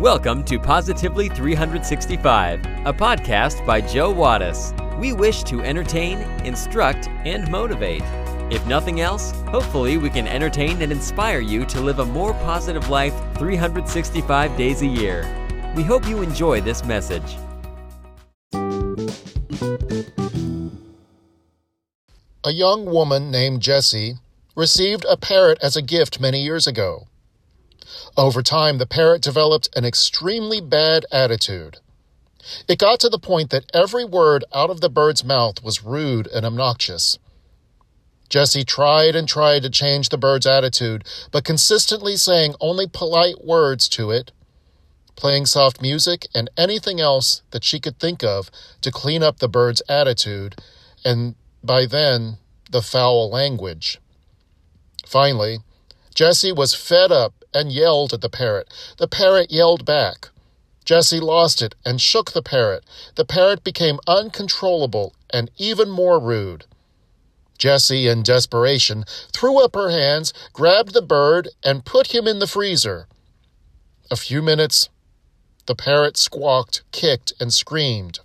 Welcome to Positively 365, a podcast by Joe Wattis. We wish to entertain, instruct, and motivate. If nothing else, hopefully we can entertain and inspire you to live a more positive life 365 days a year. We hope you enjoy this message. A young woman named Jessie received a parrot as a gift many years ago. Over time, the parrot developed an extremely bad attitude. It got to the point that every word out of the bird's mouth was rude and obnoxious. Jessie tried and tried to change the bird's attitude, but consistently saying only polite words to it, playing soft music, and anything else that she could think of to clean up the bird's attitude, and by then, the foul language. Finally, Jessie was fed up and yelled at the parrot. The parrot yelled back. Jessie lost it and shook the parrot. The parrot became uncontrollable and even more rude. Jessie, in desperation, threw up her hands, grabbed the bird, and put him in the freezer. A few minutes, the parrot squawked, kicked, and screamed.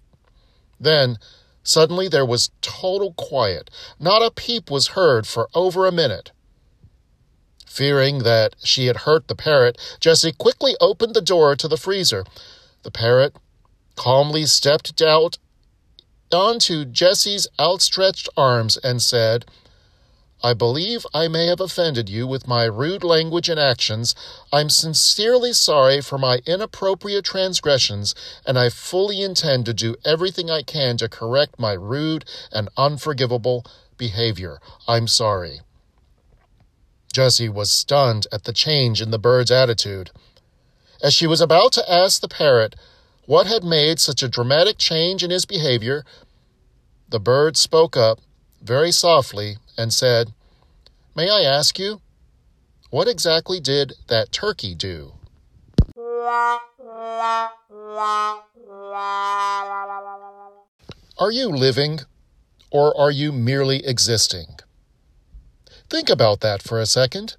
Then, suddenly, there was total quiet. Not a peep was heard for over a minute. Fearing that she had hurt the parrot, Jessie quickly opened the door to the freezer. The parrot calmly stepped out onto Jessie's outstretched arms and said, I believe I may have offended you with my rude language and actions. I'm sincerely sorry for my inappropriate transgressions, and I fully intend to do everything I can to correct my rude and unforgivable behavior. I'm sorry. Jessie was stunned at the change in the bird's attitude. As she was about to ask the parrot what had made such a dramatic change in his behavior, the bird spoke up very softly and said, May I ask you, what exactly did that turkey do? Are you living or are you merely existing? Think about that for a second.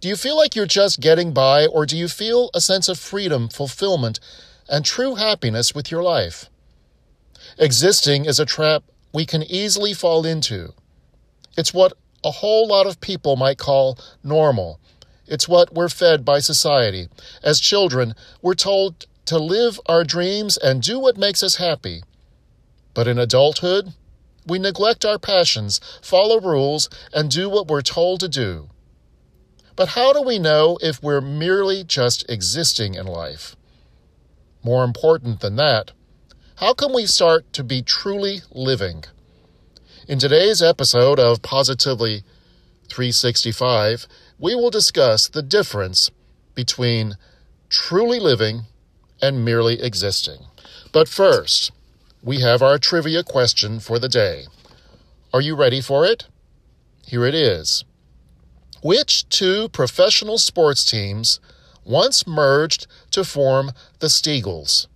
Do you feel like you're just getting by, or do you feel a sense of freedom, fulfillment, and true happiness with your life? Existing is a trap we can easily fall into. It's what a whole lot of people might call normal. It's what we're fed by society. As children, we're told to live our dreams and do what makes us happy. But in adulthood, we neglect our passions, follow rules, and do what we're told to do. But how do we know if we're merely just existing in life? More important than that, how can we start to be truly living? In today's episode of Positively 365, we will discuss the difference between truly living and merely existing. But first, we have our trivia question for the day. Are you ready for it? Here it is. Which two professional sports teams once merged to form the Steagles?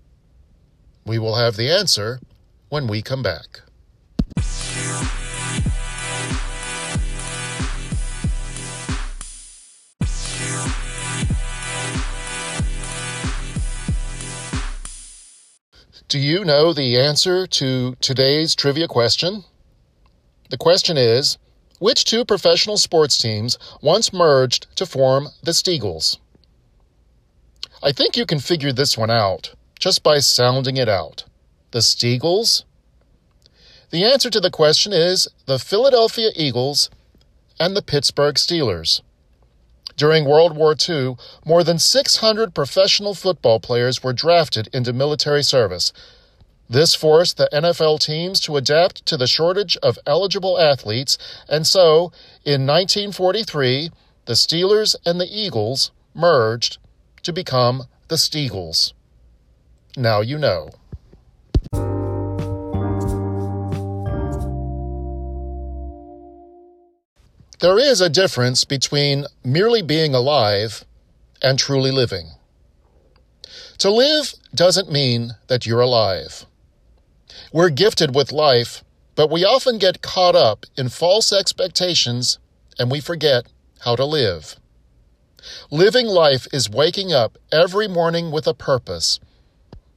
We will have the answer when we come back. Do you know the answer to today's trivia question? The question is Which two professional sports teams once merged to form the Steagles? I think you can figure this one out just by sounding it out. The Steagles? The answer to the question is the Philadelphia Eagles and the Pittsburgh Steelers. During World War II, more than 600 professional football players were drafted into military service. This forced the NFL teams to adapt to the shortage of eligible athletes, and so, in 1943, the Steelers and the Eagles merged to become the Steagles. Now you know. There is a difference between merely being alive and truly living. To live doesn't mean that you're alive. We're gifted with life, but we often get caught up in false expectations and we forget how to live. Living life is waking up every morning with a purpose,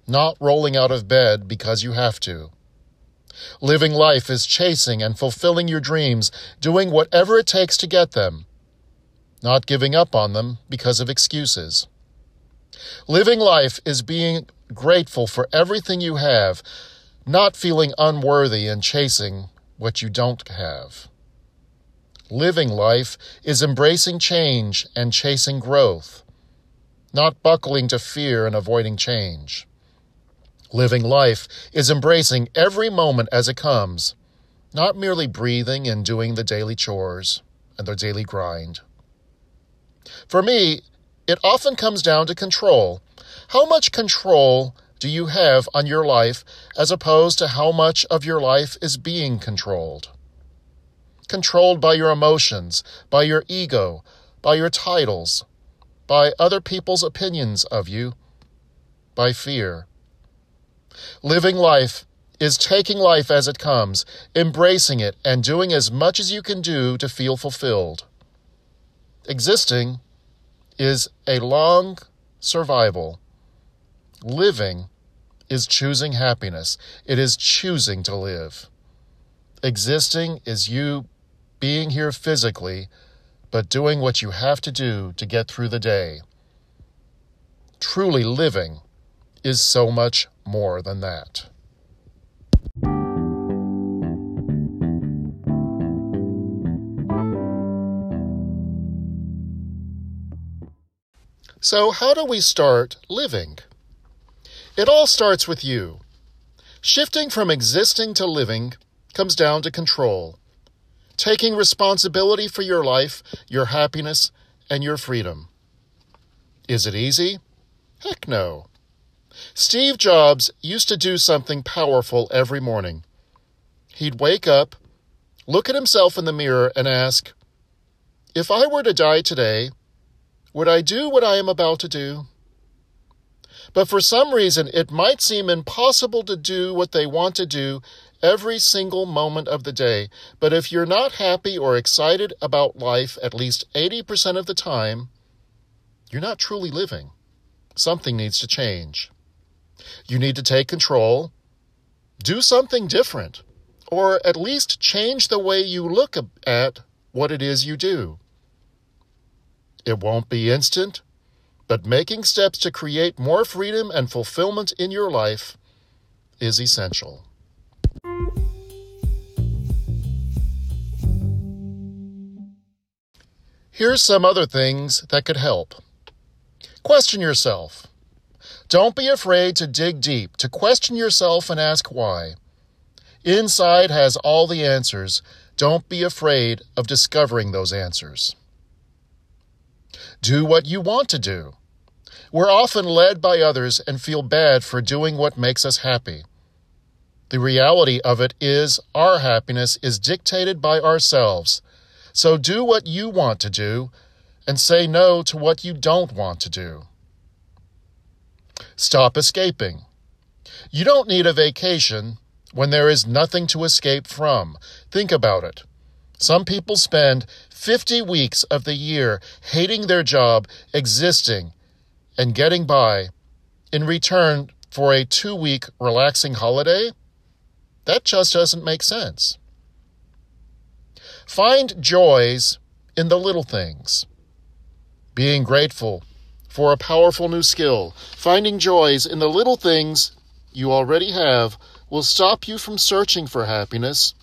not rolling out of bed because you have to. Living life is chasing and fulfilling your dreams, doing whatever it takes to get them, not giving up on them because of excuses. Living life is being grateful for everything you have, not feeling unworthy and chasing what you don't have. Living life is embracing change and chasing growth, not buckling to fear and avoiding change. Living life is embracing every moment as it comes, not merely breathing and doing the daily chores and the daily grind. For me, it often comes down to control. How much control do you have on your life as opposed to how much of your life is being controlled? Controlled by your emotions, by your ego, by your titles, by other people's opinions of you, by fear. Living life is taking life as it comes, embracing it, and doing as much as you can do to feel fulfilled. Existing is a long survival. Living is choosing happiness, it is choosing to live. Existing is you being here physically, but doing what you have to do to get through the day. Truly living is so much more than that. So, how do we start living? It all starts with you. Shifting from existing to living comes down to control, taking responsibility for your life, your happiness, and your freedom. Is it easy? Heck no. Steve Jobs used to do something powerful every morning. He'd wake up, look at himself in the mirror, and ask, If I were to die today, would I do what I am about to do? But for some reason, it might seem impossible to do what they want to do every single moment of the day. But if you're not happy or excited about life at least 80% of the time, you're not truly living. Something needs to change. You need to take control, do something different, or at least change the way you look at what it is you do. It won't be instant, but making steps to create more freedom and fulfillment in your life is essential. Here's some other things that could help. Question yourself. Don't be afraid to dig deep, to question yourself and ask why. Inside has all the answers. Don't be afraid of discovering those answers. Do what you want to do. We're often led by others and feel bad for doing what makes us happy. The reality of it is our happiness is dictated by ourselves. So do what you want to do and say no to what you don't want to do. Stop escaping. You don't need a vacation when there is nothing to escape from. Think about it. Some people spend 50 weeks of the year hating their job, existing, and getting by in return for a two week relaxing holiday? That just doesn't make sense. Find joys in the little things. Being grateful for a powerful new skill, finding joys in the little things you already have will stop you from searching for happiness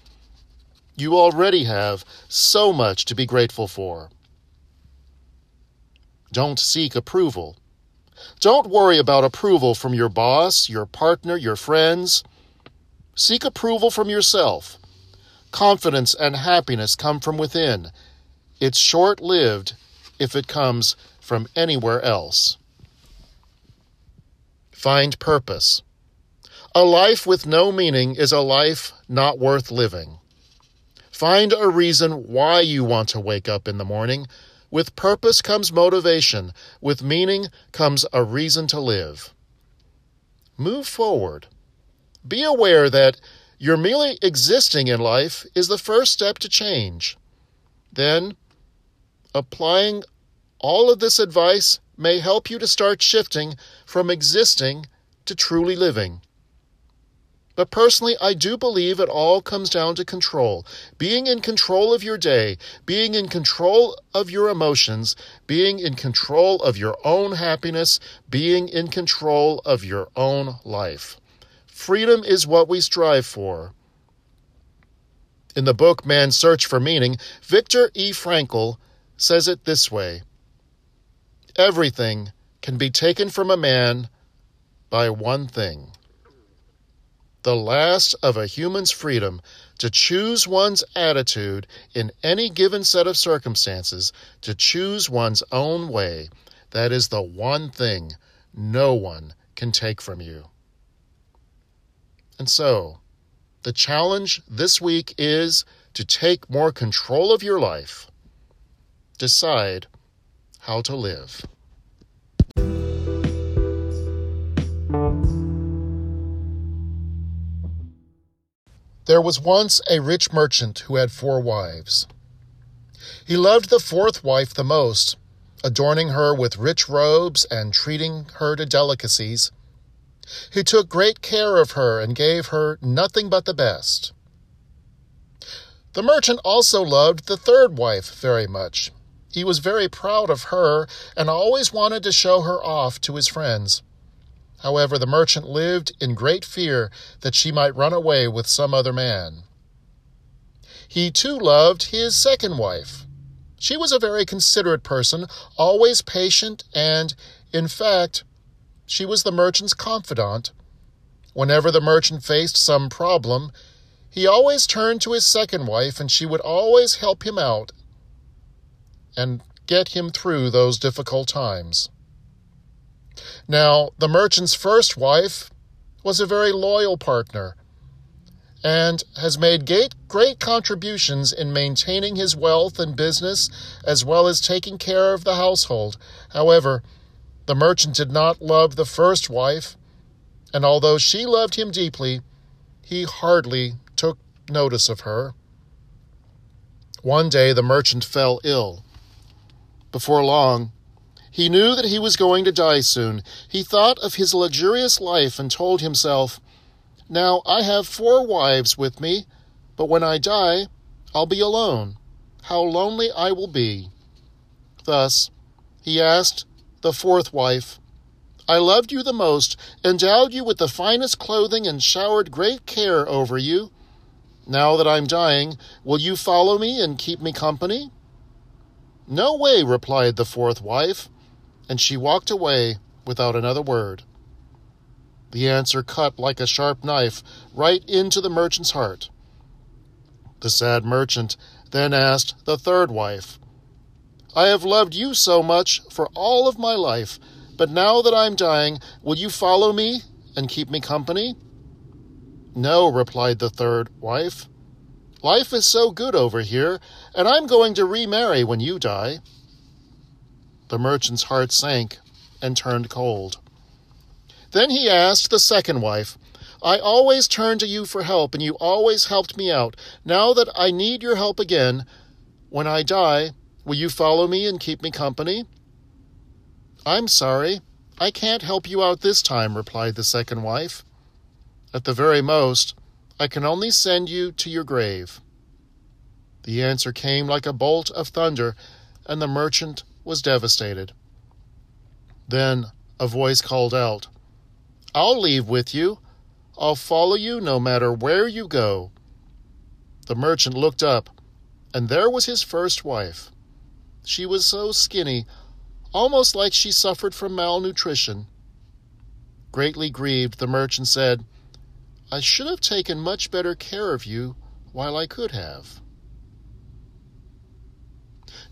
you already have so much to be grateful for. Don't seek approval. Don't worry about approval from your boss, your partner, your friends. Seek approval from yourself. Confidence and happiness come from within. It's short lived if it comes from anywhere else. Find purpose. A life with no meaning is a life not worth living. Find a reason why you want to wake up in the morning. With purpose comes motivation. With meaning comes a reason to live. Move forward. Be aware that your merely existing in life is the first step to change. Then, applying all of this advice may help you to start shifting from existing to truly living. But personally, I do believe it all comes down to control. Being in control of your day, being in control of your emotions, being in control of your own happiness, being in control of your own life. Freedom is what we strive for. In the book Man's Search for Meaning, Viktor E. Frankl says it this way Everything can be taken from a man by one thing the last of a human's freedom to choose one's attitude in any given set of circumstances, to choose one's own way. That is the one thing no one can take from you. And so, the challenge this week is to take more control of your life. Decide how to live. There was once a rich merchant who had four wives. He loved the fourth wife the most, adorning her with rich robes and treating her to delicacies. He took great care of her and gave her nothing but the best. The merchant also loved the third wife very much. He was very proud of her and always wanted to show her off to his friends. However, the merchant lived in great fear that she might run away with some other man. He too loved his second wife. She was a very considerate person, always patient, and, in fact, she was the merchant's confidant. Whenever the merchant faced some problem, he always turned to his second wife, and she would always help him out and get him through those difficult times. Now, the merchant's first wife was a very loyal partner and has made great, contributions in maintaining his wealth and business as well as taking care of the household. However, the merchant did not love the first wife, and although she loved him deeply, he hardly took notice of her. One day the merchant fell ill. Before long, he knew that he was going to die soon. He thought of his luxurious life and told himself, Now I have four wives with me, but when I die, I'll be alone. How lonely I will be. Thus, he asked the fourth wife, I loved you the most, endowed you with the finest clothing, and showered great care over you. Now that I'm dying, will you follow me and keep me company? No way, replied the fourth wife and she walked away without another word. The answer cut like a sharp knife right into the merchant's heart. The sad merchant then asked the third wife, I have loved you so much for all of my life, but now that I'm dying, will you follow me and keep me company? No, replied the third wife. Life is so good over here, and I'm going to remarry when you die. The merchant's heart sank and turned cold. Then he asked the second wife, I always turned to you for help, and you always helped me out. Now that I need your help again, when I die, will you follow me and keep me company? I'm sorry, I can't help you out this time, replied the second wife. At the very most, I can only send you to your grave. The answer came like a bolt of thunder, and the merchant was devastated. Then a voice called out, I'll leave with you. I'll follow you no matter where you go. The merchant looked up, and there was his first wife. She was so skinny, almost like she suffered from malnutrition. Greatly grieved, the merchant said, I should have taken much better care of you while I could have.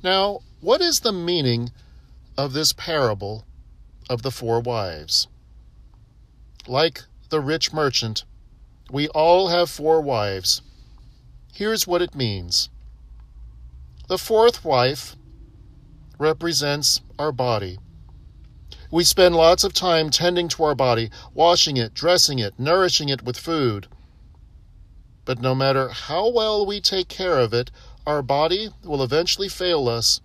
Now, what is the meaning of this parable of the four wives? Like the rich merchant, we all have four wives. Here's what it means the fourth wife represents our body. We spend lots of time tending to our body, washing it, dressing it, nourishing it with food. But no matter how well we take care of it, our body will eventually fail us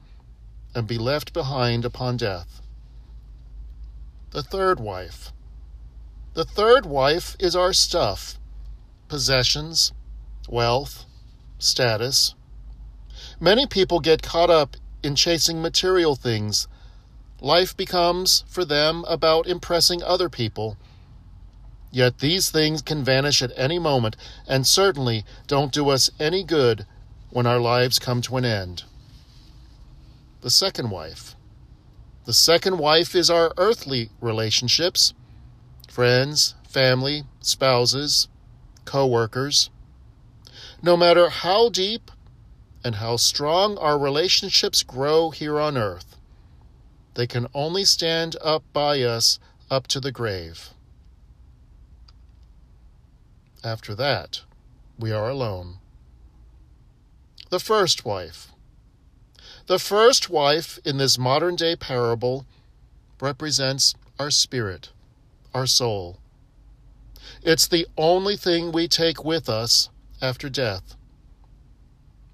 and be left behind upon death. The third wife. The third wife is our stuff possessions, wealth, status. Many people get caught up in chasing material things. Life becomes, for them, about impressing other people. Yet these things can vanish at any moment and certainly don't do us any good when our lives come to an end. The second wife. The second wife is our earthly relationships friends, family, spouses, co workers. No matter how deep and how strong our relationships grow here on earth, they can only stand up by us up to the grave. After that, we are alone. The first wife. The first wife in this modern day parable represents our spirit, our soul. It's the only thing we take with us after death.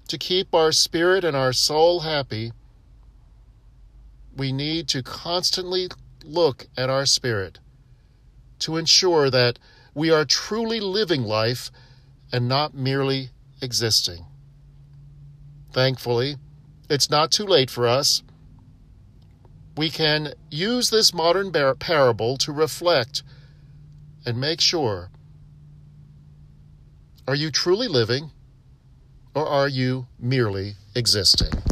To keep our spirit and our soul happy, we need to constantly look at our spirit to ensure that we are truly living life and not merely existing. Thankfully, it's not too late for us. We can use this modern parable to reflect and make sure are you truly living or are you merely existing?